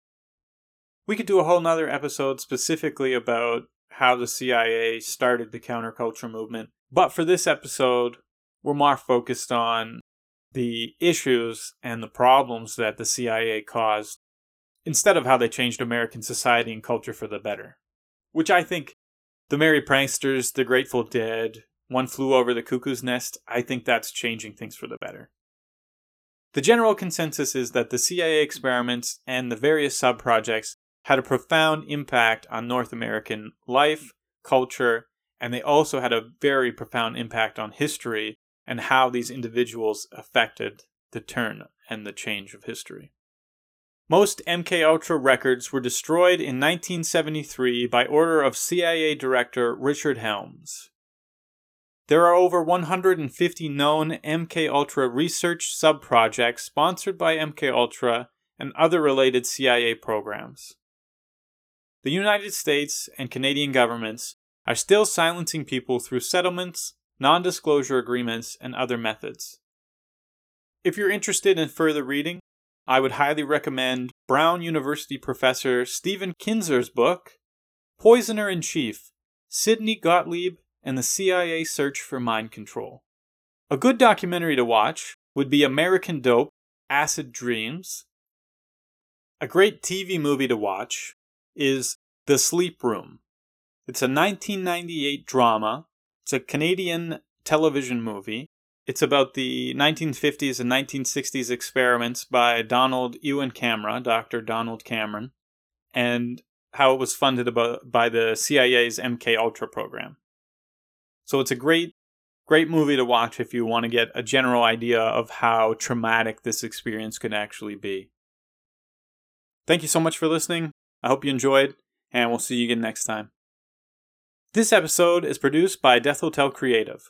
We could do a whole nother episode specifically about how the CIA started the counterculture movement, but for this episode, we're more focused on the issues and the problems that the CIA caused instead of how they changed American society and culture for the better. Which I think the Merry Pranksters, the Grateful Dead, One Flew Over the Cuckoo's Nest, I think that's changing things for the better. The general consensus is that the CIA experiments and the various sub-projects had a profound impact on North American life, culture, and they also had a very profound impact on history and how these individuals affected the turn and the change of history. Most MK Ultra records were destroyed in 1973 by order of CIA Director Richard Helms. There are over 150 known MK Ultra research subprojects sponsored by MK Ultra and other related CIA programs. The United States and Canadian governments are still silencing people through settlements, non-disclosure agreements, and other methods. If you're interested in further reading, I would highly recommend Brown University professor Stephen Kinzer's book, Poisoner in Chief Sidney Gottlieb and the CIA Search for Mind Control. A good documentary to watch would be American Dope Acid Dreams. A great TV movie to watch is The Sleep Room. It's a 1998 drama. It's a Canadian television movie it's about the 1950s and 1960s experiments by Donald Ewen Cameron, Dr. Donald Cameron, and how it was funded by the CIA's MK Ultra program. So it's a great great movie to watch if you want to get a general idea of how traumatic this experience could actually be. Thank you so much for listening. I hope you enjoyed, and we'll see you again next time. This episode is produced by Death Hotel Creative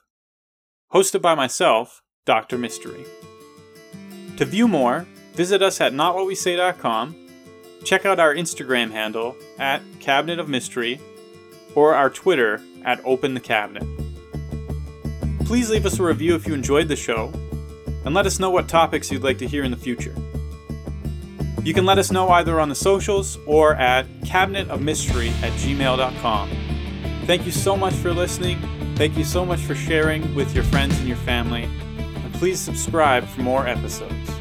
hosted by myself, Dr. Mystery. To view more, visit us at notwhatwesay.com, check out our Instagram handle at Cabinet of Mystery, or our Twitter at Open the Cabinet. Please leave us a review if you enjoyed the show, and let us know what topics you'd like to hear in the future. You can let us know either on the socials or at cabinetofmystery at gmail.com. Thank you so much for listening Thank you so much for sharing with your friends and your family, and please subscribe for more episodes.